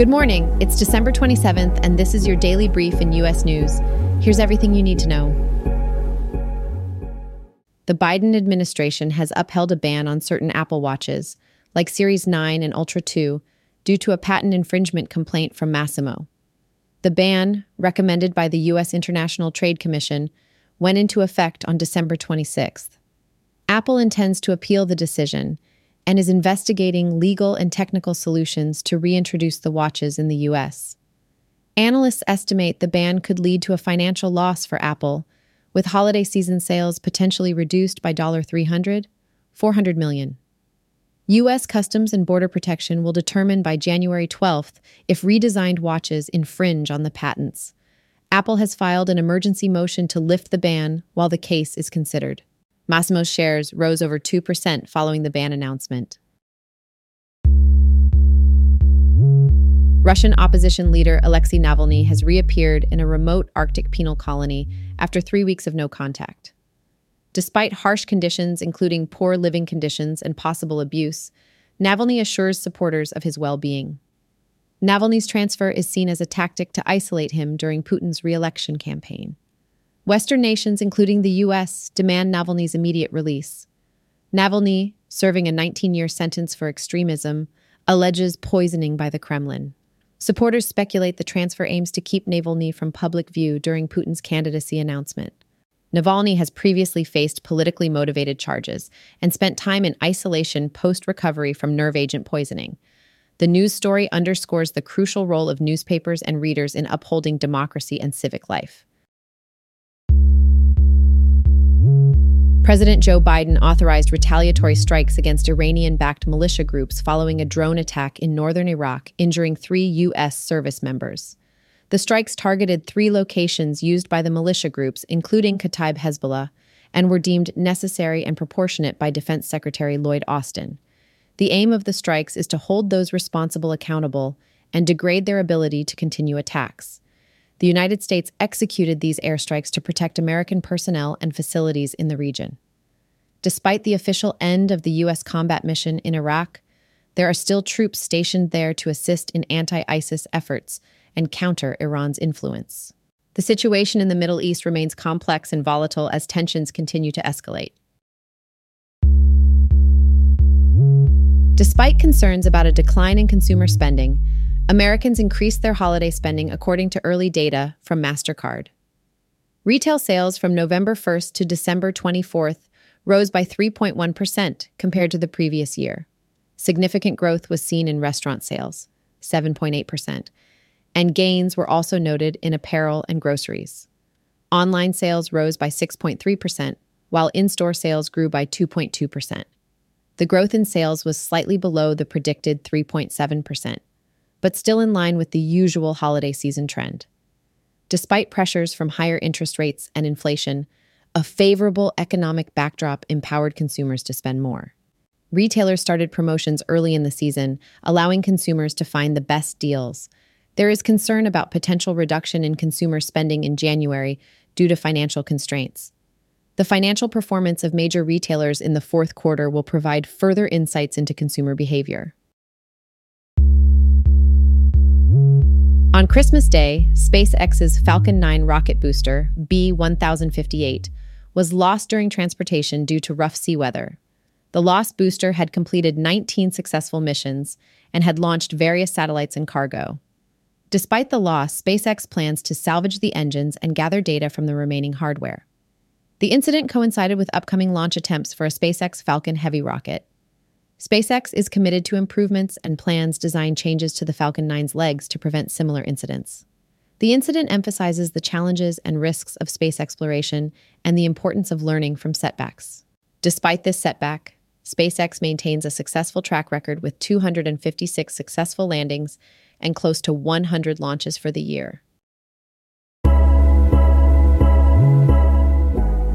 Good morning. It's December 27th, and this is your daily brief in U.S. News. Here's everything you need to know. The Biden administration has upheld a ban on certain Apple Watches, like Series 9 and Ultra 2, due to a patent infringement complaint from Masimo. The ban, recommended by the U.S. International Trade Commission, went into effect on December 26th. Apple intends to appeal the decision and is investigating legal and technical solutions to reintroduce the watches in the U.S. Analysts estimate the ban could lead to a financial loss for Apple, with holiday season sales potentially reduced by $300, 400 million. U.S. Customs and Border Protection will determine by January 12th if redesigned watches infringe on the patents. Apple has filed an emergency motion to lift the ban while the case is considered. Masimo's shares rose over 2% following the ban announcement. Russian opposition leader Alexei Navalny has reappeared in a remote Arctic penal colony after three weeks of no contact. Despite harsh conditions, including poor living conditions and possible abuse, Navalny assures supporters of his well being. Navalny's transfer is seen as a tactic to isolate him during Putin's re election campaign. Western nations, including the U.S., demand Navalny's immediate release. Navalny, serving a 19 year sentence for extremism, alleges poisoning by the Kremlin. Supporters speculate the transfer aims to keep Navalny from public view during Putin's candidacy announcement. Navalny has previously faced politically motivated charges and spent time in isolation post recovery from nerve agent poisoning. The news story underscores the crucial role of newspapers and readers in upholding democracy and civic life. President Joe Biden authorized retaliatory strikes against Iranian backed militia groups following a drone attack in northern Iraq, injuring three U.S. service members. The strikes targeted three locations used by the militia groups, including Kataib Hezbollah, and were deemed necessary and proportionate by Defense Secretary Lloyd Austin. The aim of the strikes is to hold those responsible accountable and degrade their ability to continue attacks. The United States executed these airstrikes to protect American personnel and facilities in the region. Despite the official end of the U.S. combat mission in Iraq, there are still troops stationed there to assist in anti ISIS efforts and counter Iran's influence. The situation in the Middle East remains complex and volatile as tensions continue to escalate. Despite concerns about a decline in consumer spending, Americans increased their holiday spending according to early data from MasterCard. Retail sales from November 1st to December 24th rose by 3.1% compared to the previous year. Significant growth was seen in restaurant sales, 7.8%, and gains were also noted in apparel and groceries. Online sales rose by 6.3%, while in store sales grew by 2.2%. The growth in sales was slightly below the predicted 3.7% but still in line with the usual holiday season trend. Despite pressures from higher interest rates and inflation, a favorable economic backdrop empowered consumers to spend more. Retailers started promotions early in the season, allowing consumers to find the best deals. There is concern about potential reduction in consumer spending in January due to financial constraints. The financial performance of major retailers in the fourth quarter will provide further insights into consumer behavior. On Christmas Day, SpaceX's Falcon 9 rocket booster, B 1058, was lost during transportation due to rough sea weather. The lost booster had completed 19 successful missions and had launched various satellites and cargo. Despite the loss, SpaceX plans to salvage the engines and gather data from the remaining hardware. The incident coincided with upcoming launch attempts for a SpaceX Falcon Heavy rocket. SpaceX is committed to improvements and plans design changes to the Falcon 9's legs to prevent similar incidents. The incident emphasizes the challenges and risks of space exploration and the importance of learning from setbacks. Despite this setback, SpaceX maintains a successful track record with 256 successful landings and close to 100 launches for the year.